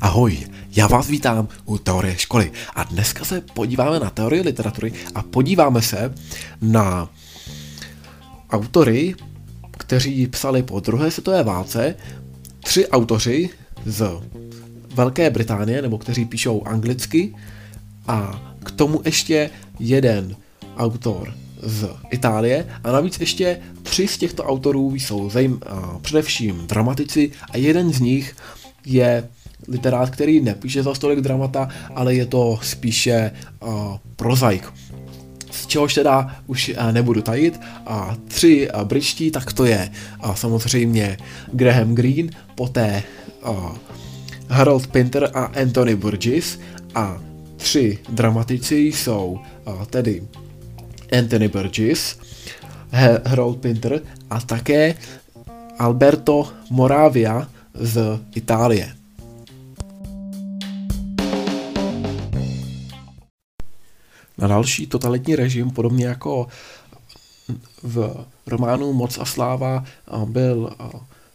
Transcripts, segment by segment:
Ahoj, já vás vítám u Teorie školy. A dneska se podíváme na teorii literatury a podíváme se na autory, kteří psali po druhé světové válce, tři autoři z Velké Británie, nebo kteří píšou anglicky, a k tomu ještě jeden autor z Itálie a navíc ještě tři z těchto autorů jsou zajím, a především dramatici a jeden z nich je literát, který nepíše za stolik dramata, ale je to spíše uh, prozaik. Z čehož teda už uh, nebudu tajit. A tři uh, britští, tak to je uh, samozřejmě Graham Greene, poté uh, Harold Pinter a Anthony Burgess a tři dramatici jsou uh, tedy Anthony Burgess, Harold Pinter a také Alberto Moravia z Itálie. Na další totalitní režim, podobně jako v románu Moc a sláva, byl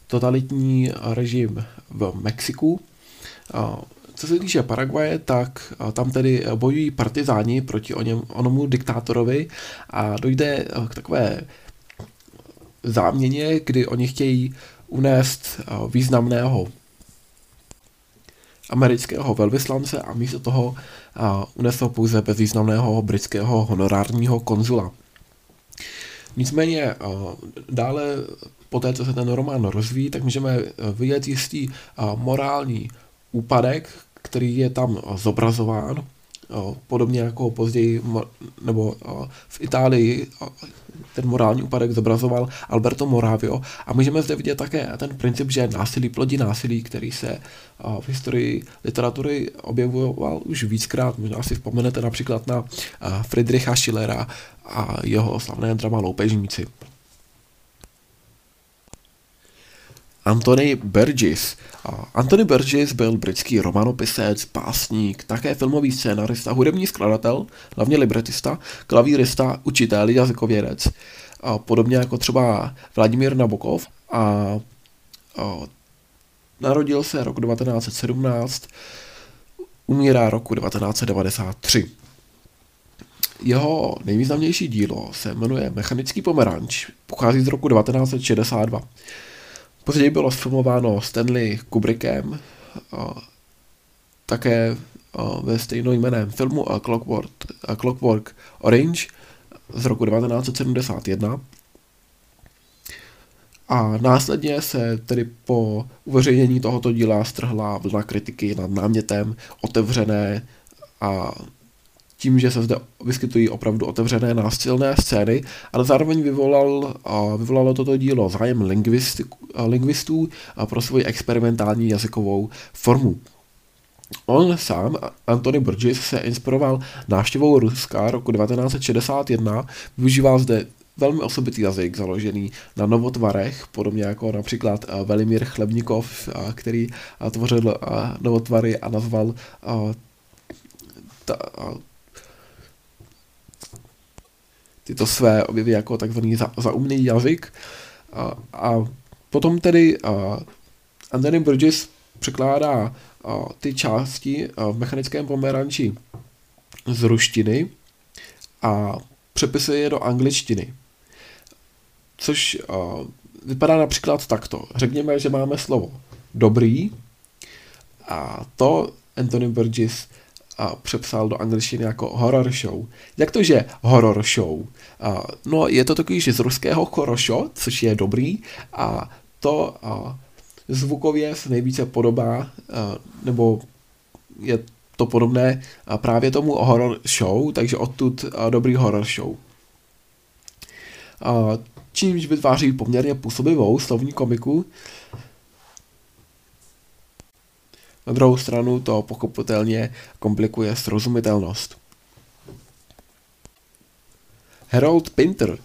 totalitní režim v Mexiku. Co se týče Paraguaje, tak tam tedy bojují partizáni proti oněm, onomu diktátorovi a dojde k takové záměně, kdy oni chtějí unést významného amerického velvyslance a místo toho unesl pouze bezvýznamného britského honorárního konzula. Nicméně dále po té, co se ten román rozvíjí, tak můžeme vidět jistý morální úpadek, který je tam zobrazován, podobně jako později, nebo v Itálii ten morální úpadek zobrazoval Alberto Moravio a můžeme zde vidět také ten princip, že násilí plodí násilí, který se v historii literatury objevoval už víckrát. Možná si vzpomenete například na Friedricha Schillera a jeho slavné drama Loupežníci. Anthony Burgess. Anthony Burgess byl britský romanopisec, pásník, také filmový scénarista, hudební skladatel, hlavně libretista, klavírista, učitel, jazykovědec. A podobně jako třeba Vladimír Nabokov. A, a narodil se roku 1917, umírá roku 1993. Jeho nejvýznamnější dílo se jmenuje Mechanický pomeranč, pochází z roku 1962. Později bylo sfilmováno Stanley Kubrickem, také ve stejnojmeném filmu Clockwork, Clockwork Orange z roku 1971. A následně se tedy po uveřejnění tohoto díla strhla vlna kritiky nad námětem otevřené a tím, že se zde vyskytují opravdu otevřené násilné scény, ale zároveň vyvolal, vyvolalo toto dílo zájem lingvistů pro svoji experimentální jazykovou formu. On sám, Anthony Burgess, se inspiroval návštěvou Ruska roku 1961, využíval zde velmi osobitý jazyk, založený na novotvarech, podobně jako například Velimír Chlebnikov, který tvořil novotvary a nazval ta, tyto své objevy jako takzvaný za, zaumný jazyk. A, a potom tedy a, Anthony Burgess překládá a, ty části a, v mechanickém pomeranči z ruštiny a přepisuje je do angličtiny. Což a, vypadá například takto. Řekněme, že máme slovo dobrý a to Anthony Burgess a přepsal do angličtiny jako horror show. Jak to, že horror show? A, no, je to takový, že z ruského chorošo, což je dobrý, a to a, zvukově se nejvíce podobá, a, nebo je to podobné a právě tomu horror show, takže odtud a, dobrý horror show. A, čímž vytváří poměrně působivou slovní komiku, Na druhou stranu to pochopitelně komplikuje srozumitelnost. Harold Pinter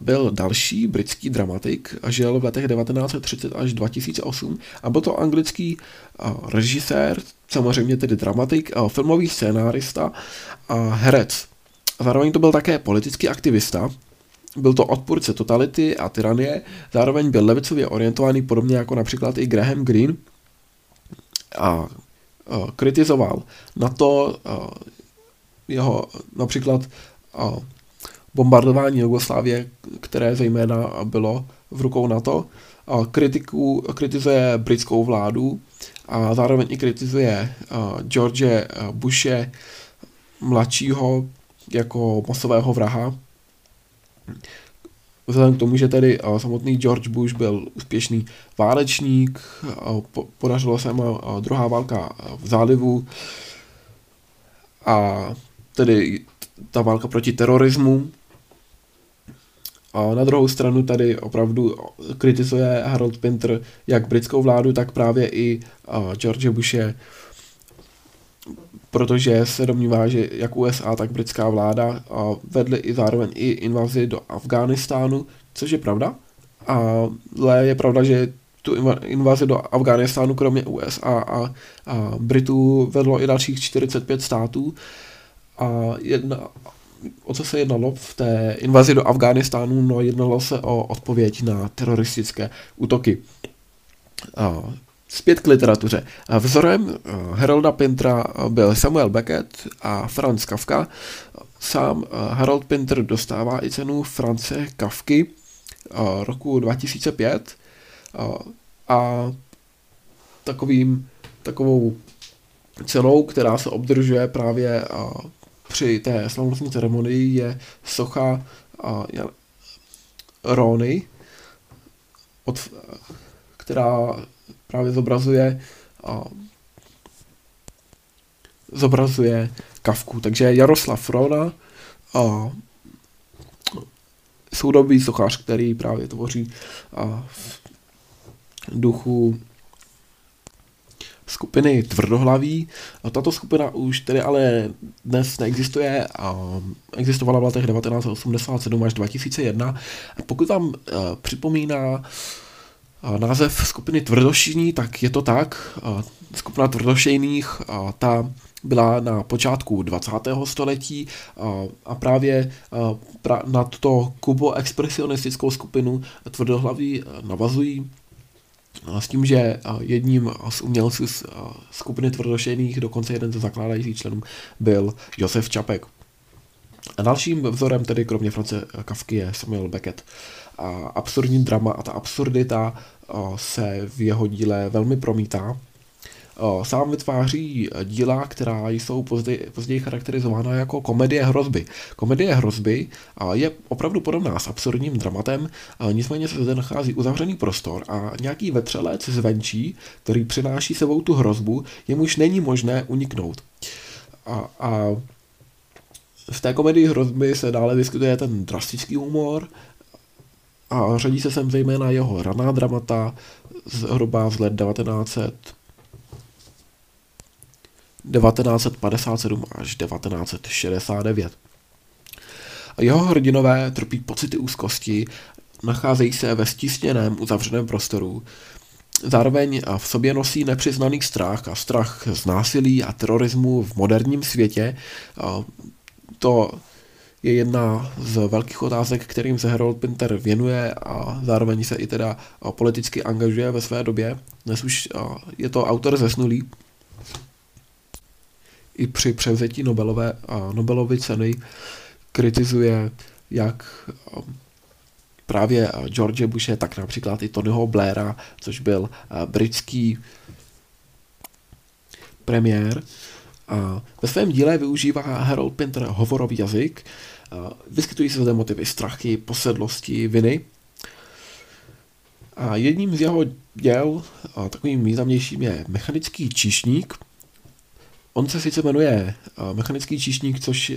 byl další britský dramatik a žil v letech 1930 až 2008 a byl to anglický režisér, samozřejmě tedy dramatik, filmový scénárista a herec. A zároveň to byl také politický aktivista byl to odpůrce totality a tyranie, zároveň byl levicově orientovaný, podobně jako například i Graham Greene, a kritizoval na to jeho například bombardování Jugoslávie, které zejména bylo v rukou NATO, kritiku, kritizuje britskou vládu a zároveň i kritizuje George Bushe mladšího jako masového vraha. Vzhledem k tomu, že tedy samotný George Bush byl úspěšný válečník, podařilo se mu druhá válka v zálivu. A tedy ta válka proti terorismu, a na druhou stranu tady opravdu kritizuje Harold Pinter jak britskou vládu, tak právě i George Bushe, protože se domnívá, že jak USA, tak britská vláda vedly i zároveň i invazi do Afghánistánu, což je pravda. Ale je pravda, že tu invazi do Afghánistánu kromě USA a, a Britů vedlo i dalších 45 států. A jedna, o co se jednalo v té invazi do Afghánistánu? No, jednalo se o odpověď na teroristické útoky. A zpět k literatuře. Vzorem Harolda Pintra byl Samuel Beckett a Franz Kafka. Sám Harold Pinter dostává i cenu France Kafky roku 2005 a takovým, takovou cenou, která se obdržuje právě při té slavnostní ceremonii je socha Rony, od, která právě zobrazuje a, zobrazuje Kavku. Takže Jaroslav Rona a, soudobý sochař, který právě tvoří a, v duchu skupiny Tvrdohlaví. Tato skupina už tedy ale dnes neexistuje a existovala v letech 1987 až 2001. Pokud vám uh, připomíná název skupiny Tvrdošiní, tak je to tak. Skupina Tvrdošejných, ta byla na počátku 20. století a právě na tuto kubo-expresionistickou skupinu tvrdohlaví navazují s tím, že jedním z umělců z skupiny tvrdošených, dokonce jeden ze zakládajících členů, byl Josef Čapek. A dalším vzorem tedy kromě France Kavky je Samuel Beckett. A absurdní drama a ta absurdita se v jeho díle velmi promítá sám vytváří díla, která jsou později, později charakterizována jako komedie hrozby. Komedie hrozby je opravdu podobná s absurdním dramatem, nicméně se zde nachází uzavřený prostor a nějaký vetřelec zvenčí, který přináší sebou tu hrozbu, jemuž není možné uniknout. A, a v té komedii hrozby se dále vyskytuje ten drastický humor, a řadí se sem zejména jeho raná dramata, zhruba z let 1900 1957 až 1969. Jeho hrdinové trpí pocity úzkosti, nacházejí se ve stísněném uzavřeném prostoru, Zároveň v sobě nosí nepřiznaný strach a strach z násilí a terorismu v moderním světě. To je jedna z velkých otázek, kterým se Harold Pinter věnuje a zároveň se i teda politicky angažuje ve své době. Dnes už je to autor zesnulý, i při převzetí Nobelové, Nobelovy ceny kritizuje jak právě George Bushe, tak například i Tonyho Blaira, což byl britský premiér. Ve svém díle využívá Harold Pinter hovorový jazyk, vyskytují se zde motivy strachy, posedlosti, viny. A jedním z jeho děl, takovým významnějším, je mechanický číšník, On se sice jmenuje mechanický číšník, což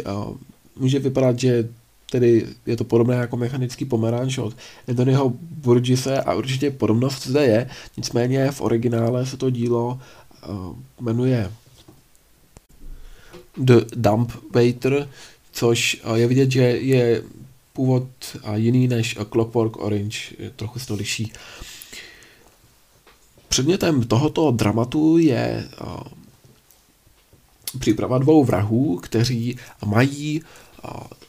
může vypadat, že tedy je to podobné jako mechanický pomeranč od Anthonyho Burgesse a určitě podobnost zde je, nicméně v originále se to dílo jmenuje The Dump Waiter, což je vidět, že je původ jiný než Clockwork Orange, trochu se to liší. Předmětem tohoto dramatu je příprava dvou vrahů, kteří mají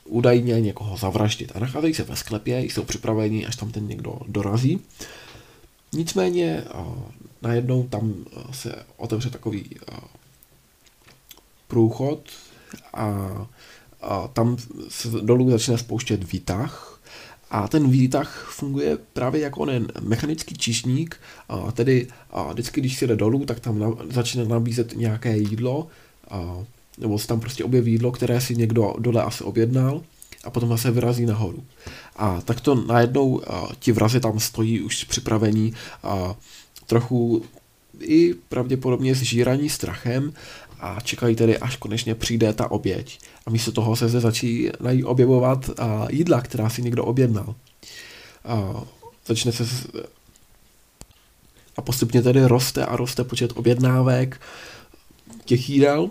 údajně někoho zavraždit a nacházejí se ve sklepě, jsou připraveni, až tam ten někdo dorazí. Nicméně najednou tam se otevře takový průchod a, a tam se dolů začne spouštět výtah a ten výtah funguje právě jako onen mechanický čišník, a tedy a vždycky, když si jde dolů, tak tam na, začne nabízet nějaké jídlo, a, nebo se tam prostě objeví jídlo, které si někdo dole asi objednal a potom zase vyrazí nahoru. A tak to najednou a, ti vrazy tam stojí už připravení a trochu i pravděpodobně zžíraní strachem a čekají tedy, až konečně přijde ta oběť. A místo toho se zde začínají objevovat a, jídla, která si někdo objednal. A, začne se a postupně tedy roste a roste počet objednávek těch jídel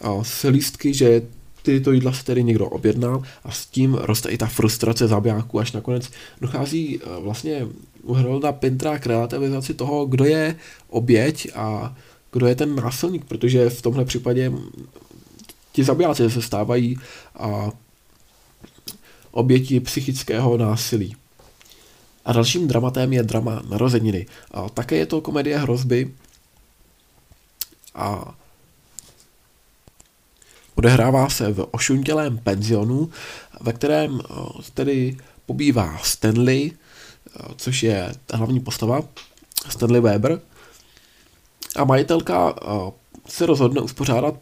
a se lístky, že tyto jídla se tedy někdo objednal a s tím roste i ta frustrace zabijáků, až nakonec dochází vlastně u Harolda Pintra k relativizaci toho, kdo je oběť a kdo je ten násilník, protože v tomhle případě ti zabijáci se stávají a oběti psychického násilí. A dalším dramatem je drama narozeniny. A také je to komedie hrozby a odehrává se v ošuntělém penzionu, ve kterém tedy pobývá Stanley, což je hlavní postava, Stanley Weber, a majitelka se rozhodne uspořádat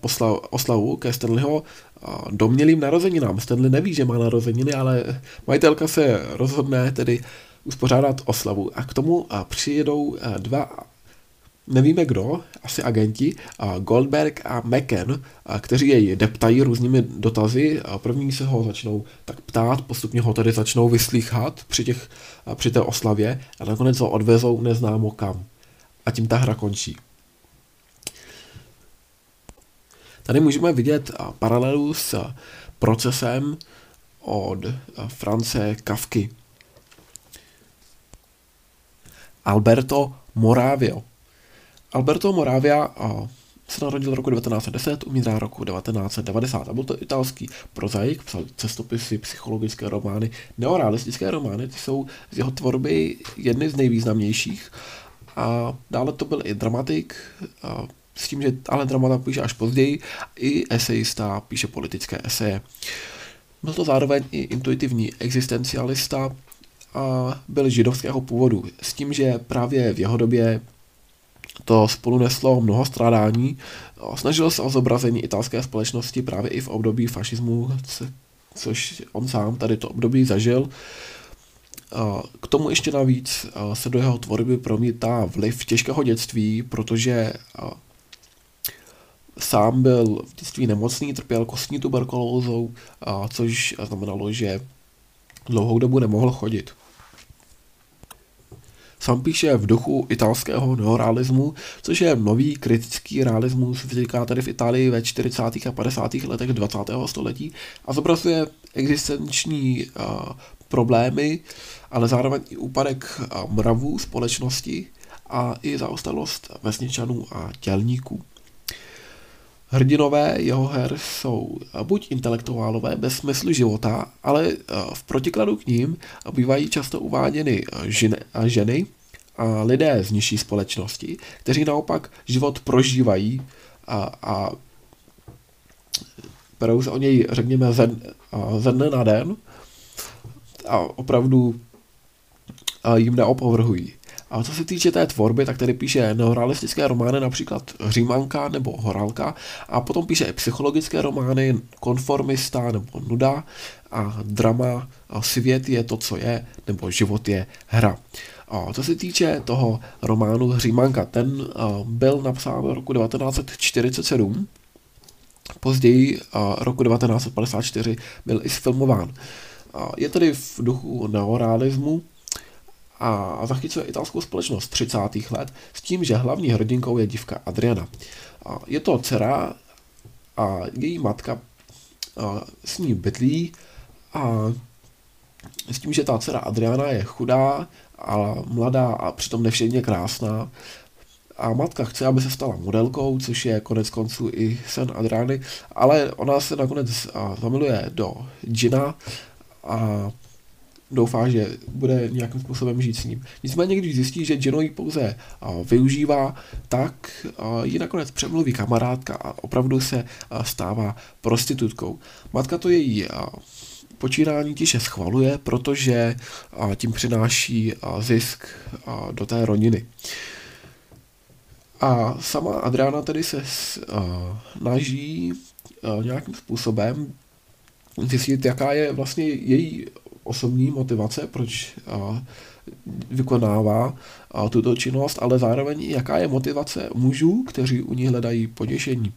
oslavu ke Stanleyho domnělým narozeninám. Stanley neví, že má narozeniny, ale majitelka se rozhodne tedy uspořádat oslavu a k tomu přijedou dva nevíme kdo, asi agenti, Goldberg a McKen, kteří jej deptají různými dotazy. První se ho začnou tak ptát, postupně ho tedy začnou vyslýchat při, těch, při té oslavě a nakonec ho odvezou neznámo kam. A tím ta hra končí. Tady můžeme vidět paralelu s procesem od France Kafky. Alberto Moravio. Alberto Moravia se narodil roku 1910, umírá roku 1990 a byl to italský prozaik, psal cestopisy, psychologické romány, neorealistické romány, ty jsou z jeho tvorby jedny z nejvýznamnějších. A dále to byl i dramatik, s tím, že ale dramata píše až později, i esejista píše politické eseje. Byl to zároveň i intuitivní existencialista a byl židovského původu, s tím, že právě v jeho době to spolu neslo mnoho strádání. Snažil se o zobrazení italské společnosti právě i v období fašismu, což on sám tady to období zažil. K tomu ještě navíc se do jeho tvorby promítá vliv těžkého dětství, protože sám byl v dětství nemocný, trpěl kostní tuberkulózou, a což znamenalo, že dlouhou dobu nemohl chodit. Sám píše v duchu italského neorealismu, což je nový kritický realismus, vzniká tady v Itálii ve 40. a 50. letech 20. století a zobrazuje existenční uh, problémy, ale zároveň i úpadek mravů společnosti a i zaostalost vesničanů a tělníků. Hrdinové jeho her jsou buď intelektuálové bez smyslu života, ale eh, v protikladu k ním bývají často uváděny ženy, ženy a lidé z nižší společnosti, kteří naopak život prožívají a, a berou se o něj, řekněme, ze, ze dne na den a opravdu jim neopovrhují. A co se týče té tvorby, tak tady píše neorealistické romány, například Římanka nebo Horálka, a potom píše i psychologické romány, Konformista nebo Nuda a drama Svět je to, co je, nebo Život je hra. A co se týče toho románu Římanka, ten byl napsán v roku 1947, později roku 1954 byl i sfilmován. Je tedy v duchu neorealismu, a zachycuje italskou společnost 30. let s tím, že hlavní hrdinkou je dívka Adriana. Je to dcera a její matka s ní bydlí a s tím, že ta dcera Adriana je chudá a mladá a přitom nevšedně krásná a matka chce, aby se stala modelkou, což je konec konců i sen Adriany, ale ona se nakonec zamiluje do Gina a doufá, že bude nějakým způsobem žít s ním. Nicméně, když zjistí, že Gino ji pouze využívá, tak ji nakonec přemluví kamarádka a opravdu se stává prostitutkou. Matka to její počínání tiše schvaluje, protože tím přináší zisk do té rodiny. A sama Adriana tedy se snaží nějakým způsobem zjistit, jaká je vlastně její osobní motivace, proč vykonává tuto činnost, ale zároveň jaká je motivace mužů, kteří u ní hledají potěšení.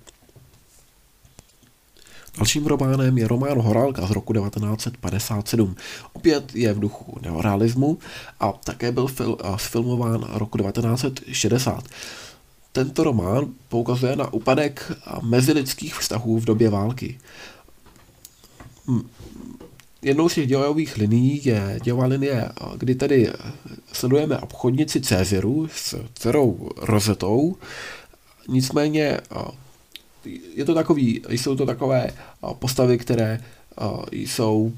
Dalším románem je román Horálka z roku 1957. Opět je v duchu neorealismu a také byl fil, sfilmován roku 1960. Tento román poukazuje na úpadek mezilidských vztahů v době války. Jednou z těch dějových linií je dějová linie, kdy tedy sledujeme obchodnici Céziru s dcerou Rozetou, nicméně je to takový, jsou to takové postavy, které jsou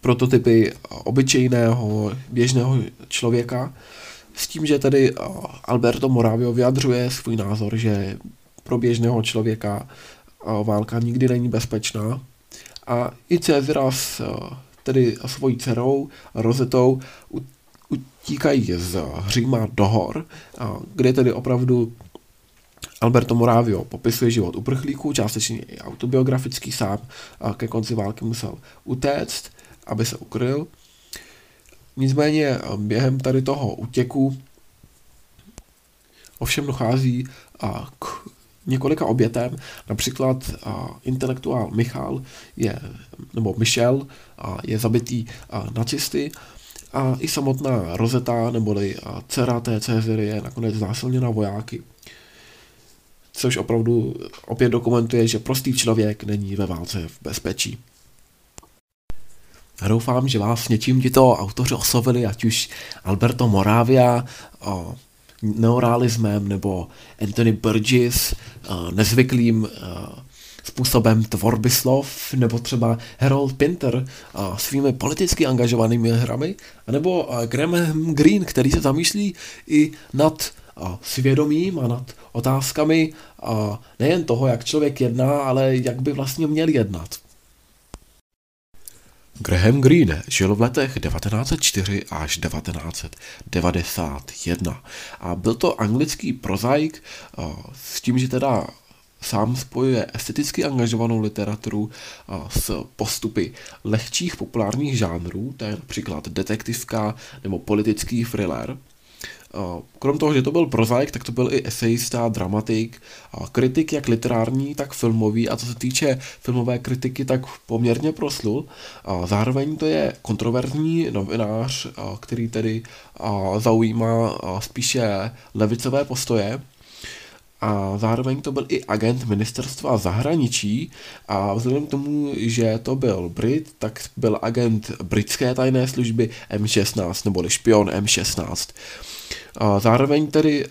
prototypy obyčejného, běžného člověka, s tím, že tedy Alberto Moravio vyjadřuje svůj názor, že pro běžného člověka válka nikdy není bezpečná. A i Cezra s tedy svojí dcerou Rozetou utíkají z Říma do hor, kde tedy opravdu Alberto Moravio popisuje život uprchlíků, částečně i autobiografický sám, a ke konci války musel utéct, aby se ukryl. Nicméně během tady toho útěku ovšem dochází k několika obětem, například intelektuál Michal je, nebo Michel je zabitý nacisty. A i samotná Rozeta neboli dcera té Ceziry je nakonec znásilněna vojáky. Což opravdu opět dokumentuje, že prostý člověk není ve válce v bezpečí. Doufám, že vás něčím tito autoři oslovili, ať už Alberto Moravia, neorealismem, nebo Anthony Burgess, o, nezvyklým o, způsobem tvorby slov, nebo třeba Harold Pinter a svými politicky angažovanými hrami, nebo Graham Greene, který se zamýšlí i nad svědomím a nad otázkami a nejen toho, jak člověk jedná, ale jak by vlastně měl jednat. Graham Greene žil v letech 1904 až 1991 a byl to anglický prozaik s tím, že teda sám spojuje esteticky angažovanou literaturu s postupy lehčích populárních žánrů, to je například detektivka nebo politický thriller, Krom toho, že to byl prozaik, tak to byl i esejista, dramatik, kritik jak literární, tak filmový a co se týče filmové kritiky, tak poměrně proslul. Zároveň to je kontroverzní novinář, který tedy zaujímá spíše levicové postoje, a zároveň to byl i agent ministerstva zahraničí a vzhledem k tomu, že to byl Brit, tak byl agent britské tajné služby M16, neboli špion M16. A zároveň tedy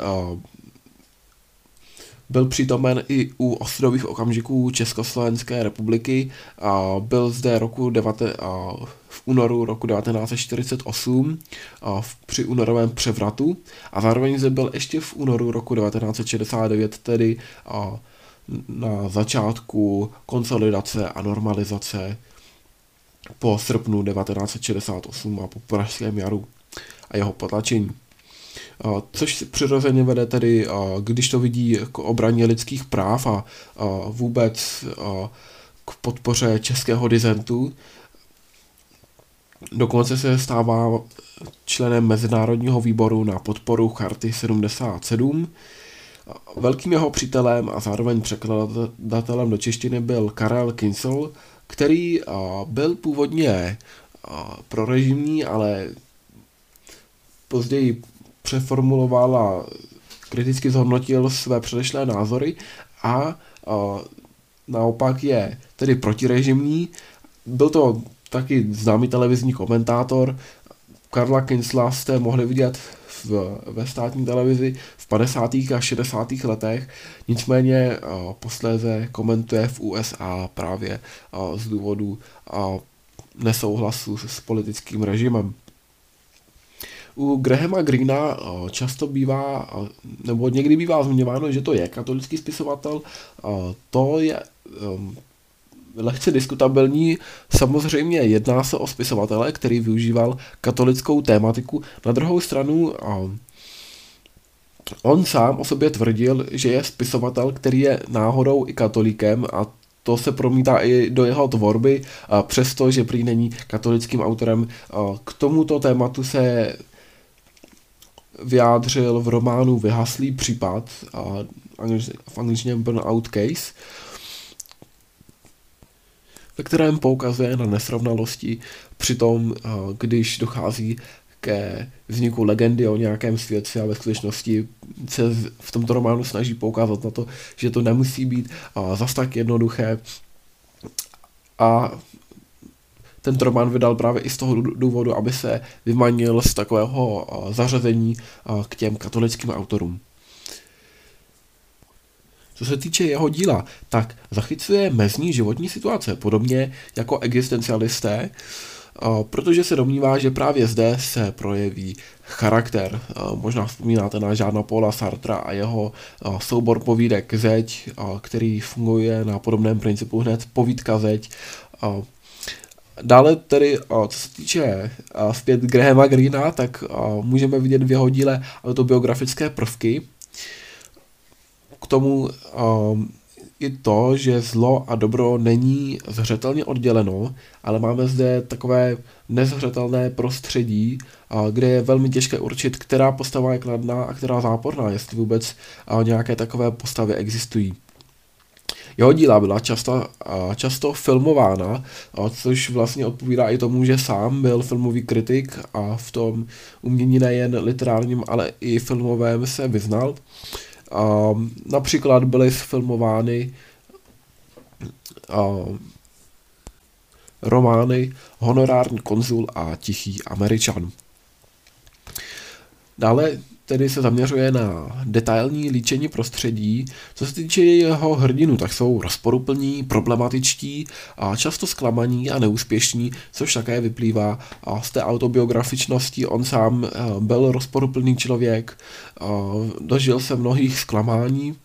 byl přítomen i u ostrových okamžiků Československé republiky a byl zde roku devate, a v únoru roku 1948 a v, při únorovém převratu. A zároveň zde byl ještě v únoru roku 1969 tedy a na začátku konsolidace a normalizace po srpnu 1968 a po pražském jaru a jeho potlačení což přirozeně vede tedy, když to vidí jako obraně lidských práv a vůbec k podpoře českého dizentu. Dokonce se stává členem Mezinárodního výboru na podporu Charty 77. Velkým jeho přítelem a zároveň překladatelem do češtiny byl Karel Kinsel, který byl původně prorežimní, ale později přeformuloval a kriticky zhodnotil své předešlé názory a, a naopak je tedy protirežimní. Byl to taky známý televizní komentátor. Karla Kinsla jste mohli vidět v, ve státní televizi v 50. a 60. letech, nicméně posléze komentuje v USA právě z důvodu nesouhlasu s politickým režimem. U Grahama Greena často bývá, nebo někdy bývá zmiňováno, že to je katolický spisovatel. To je lehce diskutabilní. Samozřejmě jedná se o spisovatele, který využíval katolickou tématiku. Na druhou stranu on sám o sobě tvrdil, že je spisovatel, který je náhodou i katolíkem a to se promítá i do jeho tvorby, a přesto, že prý není katolickým autorem. K tomuto tématu se vyjádřil v románu Vyhaslý případ, a v angličtině Burnout Case, ve kterém poukazuje na nesrovnalosti při tom, když dochází ke vzniku legendy o nějakém světci a ve skutečnosti se v tomto románu snaží poukázat na to, že to nemusí být zas tak jednoduché. A ten román vydal právě i z toho důvodu, aby se vymanil z takového zařazení k těm katolickým autorům. Co se týče jeho díla, tak zachycuje mezní životní situace, podobně jako existencialisté, protože se domnívá, že právě zde se projeví charakter. Možná vzpomínáte na Žádna Paula Sartra a jeho soubor povídek Zeď, který funguje na podobném principu hned povídka Zeď. Dále tedy, co se týče zpět Grahama Greena, tak můžeme vidět v jeho díle autobiografické prvky, k tomu i to, že zlo a dobro není zřetelně odděleno, ale máme zde takové nezřetelné prostředí, kde je velmi těžké určit, která postava je kladná a která záporná, jestli vůbec nějaké takové postavy existují. Jeho díla byla často, často filmována, což vlastně odpovídá i tomu, že sám byl filmový kritik a v tom umění nejen literárním, ale i filmovém se vyznal. Například byly sfilmovány romány Honorární konzul a Tichý Američan. Dále tedy se zaměřuje na detailní líčení prostředí. Co se týče jeho hrdinu, tak jsou rozporuplní, problematičtí a často zklamaní a neúspěšní, což také vyplývá z té autobiografičnosti. On sám eh, byl rozporuplný člověk, dožil se mnohých zklamání,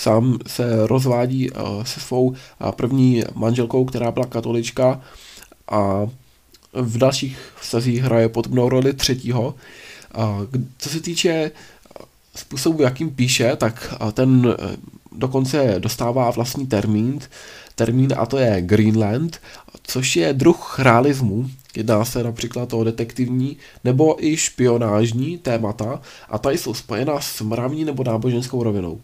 sám se rozvádí eh, se svou eh, první manželkou, která byla katolička a v dalších vztazích hraje podobnou roli třetího. Co se týče způsobu, jakým píše, tak ten e, dokonce dostává vlastní termín, termín a to je Greenland, což je druh realismu. Jedná se například o detektivní nebo i špionážní témata a tady jsou spojena s mravní nebo náboženskou rovinou.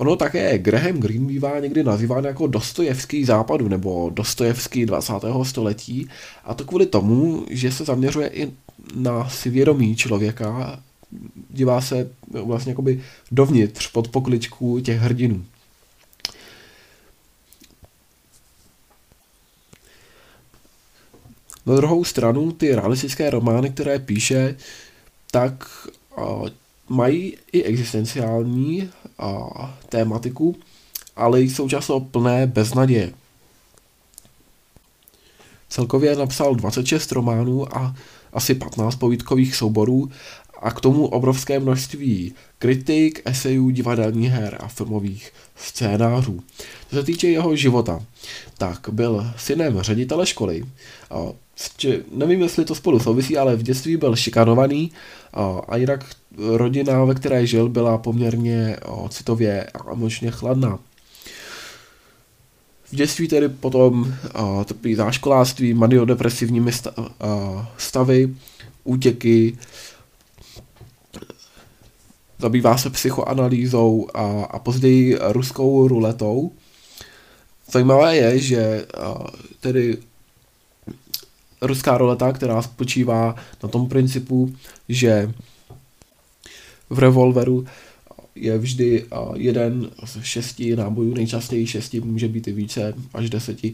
Ono také Graham Greene bývá někdy nazýván jako Dostojevský západu nebo Dostojevský 20. století a to kvůli tomu, že se zaměřuje i na svědomí člověka, dívá se vlastně jakoby dovnitř pod pokličku těch hrdinů. Na druhou stranu ty realistické romány, které píše, tak mají i existenciální a, tématiku, ale jsou často plné beznaděje. Celkově napsal 26 románů a asi 15 povídkových souborů a k tomu obrovské množství kritik, esejů, divadelních her a filmových scénářů. Co se týče jeho života, tak byl synem ředitele školy. Nevím, jestli to spolu souvisí, ale v dětství byl šikanovaný a jinak rodina, ve které žil, byla poměrně citově a emočně chladná. V dětství tedy potom uh, trpí záškoláctví, maniodepresivními sta, uh, stavy, útěky, zabývá se psychoanalýzou a, a později ruskou ruletou. Zajímavé je, že tedy ruská ruleta, která spočívá na tom principu, že v revolveru je vždy jeden z šesti nábojů, nejčastěji šesti, může být i více, až deseti.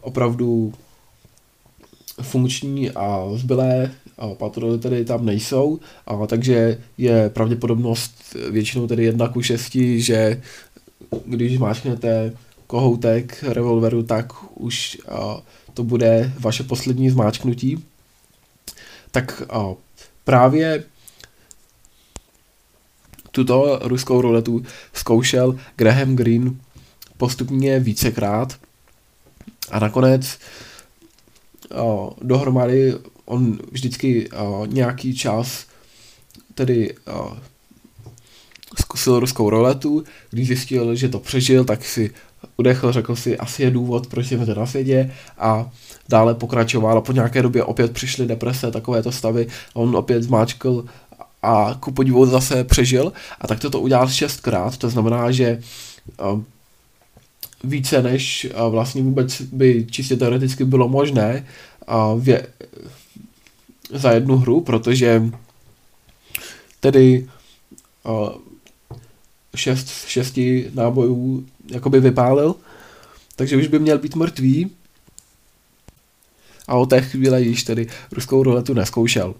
Opravdu funkční a zbylé patroly tedy tam nejsou, a takže je pravděpodobnost většinou tedy jedna ku šesti, že když zmáčknete kohoutek revolveru, tak už to bude vaše poslední zmáčknutí. Tak a, právě tuto ruskou ruletu zkoušel Graham Greene postupně vícekrát a nakonec o, dohromady on vždycky o, nějaký čas tedy o, zkusil ruskou roletu, když zjistil, že to přežil, tak si udechl, řekl si, asi je důvod, proč to na světě a dále pokračoval a po nějaké době opět přišly deprese, takovéto stavy, on opět zmáčkl a ku podivu zase přežil. A tak to udělal šestkrát, to znamená, že více než vlastně vůbec by čistě teoreticky bylo možné vě, za jednu hru, protože tedy šest z šesti nábojů jakoby vypálil, takže už by měl být mrtvý a od té chvíle již tedy ruskou ruletu neskoušel.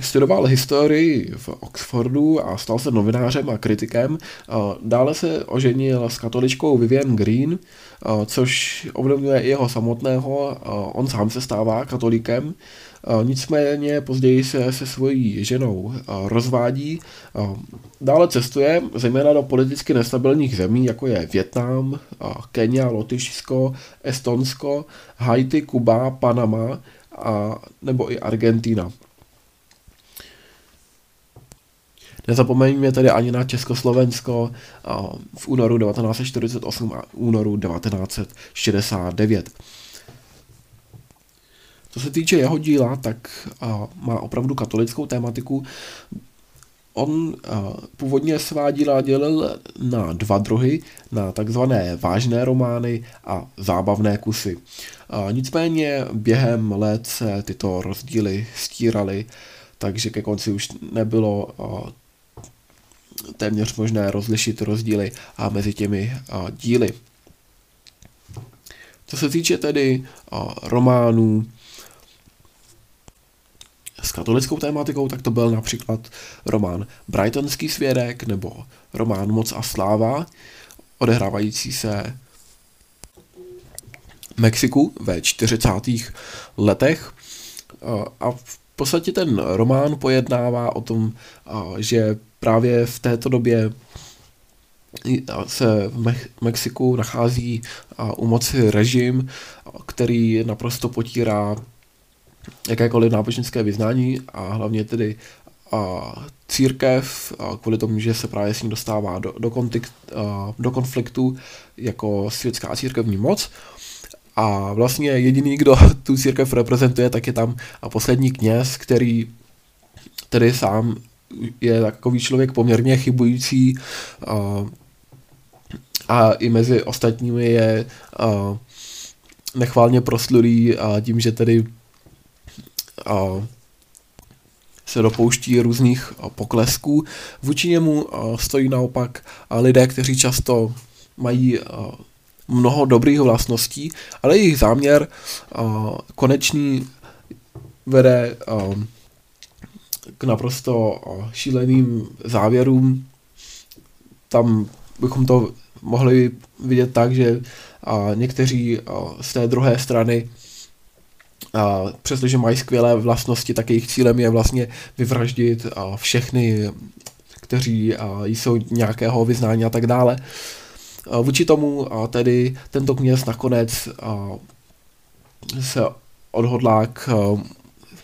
Studoval historii v Oxfordu a stal se novinářem a kritikem. Dále se oženil s katoličkou Vivian Green, což ovlivňuje i jeho samotného. On sám se stává katolíkem. Nicméně později se se svojí ženou rozvádí. Dále cestuje zejména do politicky nestabilních zemí, jako je Větnam, Kenia, Lotyšsko, Estonsko, Haiti, Kuba, Panama a, nebo i Argentina. Nezapomeňme tedy ani na Československo v únoru 1948 a únoru 1969. Co se týče jeho díla, tak má opravdu katolickou tématiku. On původně svá díla dělil na dva druhy, na takzvané vážné romány a zábavné kusy. Nicméně během let se tyto rozdíly stíraly, takže ke konci už nebylo téměř možné rozlišit rozdíly a mezi těmi a, díly. Co se týče tedy a, románů s katolickou tématikou, tak to byl například román Brightonský svědek nebo román Moc a sláva, odehrávající se Mexiku ve 40. letech. A v podstatě ten román pojednává o tom, že právě v této době se v Mexiku nachází u moci režim, který naprosto potírá jakékoliv náboženské vyznání a hlavně tedy a církev, a kvůli tomu, že se právě s ní dostává do, do, kontik, a, do konfliktu jako světská církevní moc. A vlastně jediný, kdo tu církev reprezentuje, tak je tam poslední kněz, který tedy sám je takový člověk poměrně chybující a, a i mezi ostatními je a, nechválně proslulý a tím, že tedy a, se dopouští různých poklesků. Vůči němu stojí naopak lidé, kteří často mají mnoho dobrých vlastností, ale jejich záměr konečný vede k naprosto šíleným závěrům. Tam bychom to mohli vidět tak, že někteří z té druhé strany přestože mají skvělé vlastnosti, tak jejich cílem je vlastně vyvraždit všechny, kteří jsou nějakého vyznání a tak dále. Vůči tomu tedy tento kněz nakonec se odhodlá k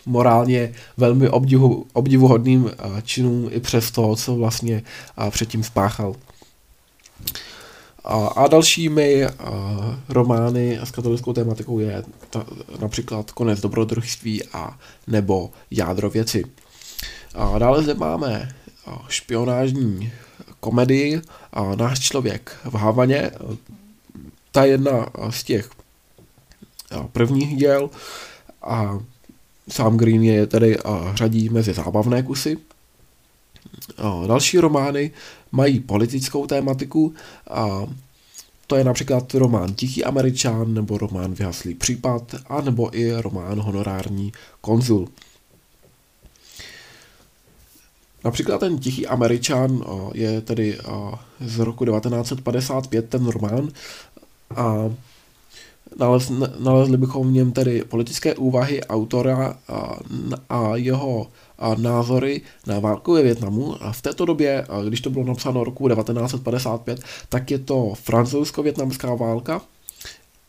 morálně velmi obdivu, obdivuhodným činům i přes to, co vlastně předtím spáchal. A, a dalšími a, romány s katolickou tématikou je ta, například Konec dobrodružství a nebo Jádro věci. A dále zde máme špionážní komedii a Náš člověk v Havaně. Ta jedna z těch prvních děl a Sám Green je tedy řadí mezi zábavné kusy. A další romány mají politickou tématiku a to je například román Tichý američan, nebo román Vyhaslý případ, a nebo i román Honorární konzul. Například ten Tichý američan je tedy z roku 1955 ten román a nalez, nalezli bychom v něm tedy politické úvahy autora a, a jeho a názory na válku ve Větnamu. A v této době, když to bylo napsáno roku 1955, tak je to francouzsko-větnamská válka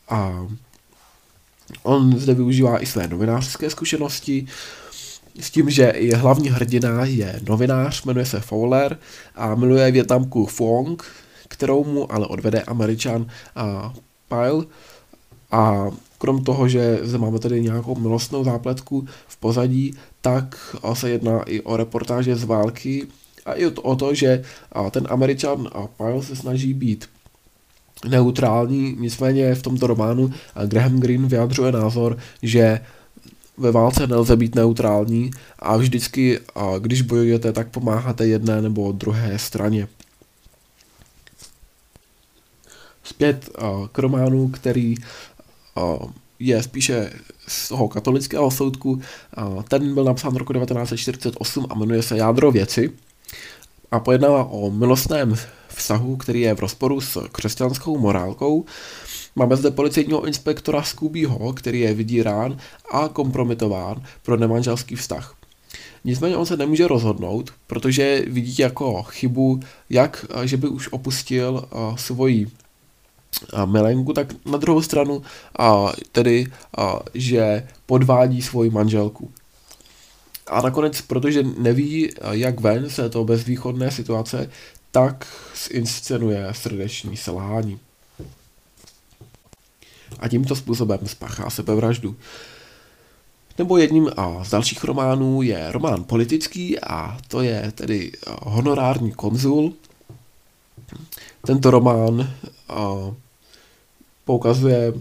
a on zde využívá i své novinářské zkušenosti, s tím, že i hlavní hrdina je novinář, jmenuje se Fowler a miluje větnamku Fong, kterou mu ale odvede američan a Pyle. A krom toho, že zde máme tady nějakou milostnou zápletku v pozadí, tak se jedná i o reportáže z války a i o to, že ten američan Pyle se snaží být neutrální, nicméně v tomto románu Graham Greene vyjadřuje názor, že ve válce nelze být neutrální a vždycky, když bojujete, tak pomáháte jedné nebo druhé straně. Zpět k románu, který je spíše z toho katolického soudku. Ten byl napsán v roku 1948 a jmenuje se Jádro věci a pojednává o milostném vztahu, který je v rozporu s křesťanskou morálkou. Máme zde policejního inspektora Scoobyho, který je vydírán a kompromitován pro nemanželský vztah. Nicméně on se nemůže rozhodnout, protože vidí jako chybu, jak, že by už opustil svoji milenku, tak na druhou stranu a tedy, a, že podvádí svoji manželku. A nakonec, protože neví, jak ven se to bezvýchodné situace, tak zinscenuje srdeční selhání. A tímto způsobem spáchá sebevraždu. Nebo jedním z dalších románů je román politický a to je tedy honorární konzul. Tento román poukazuje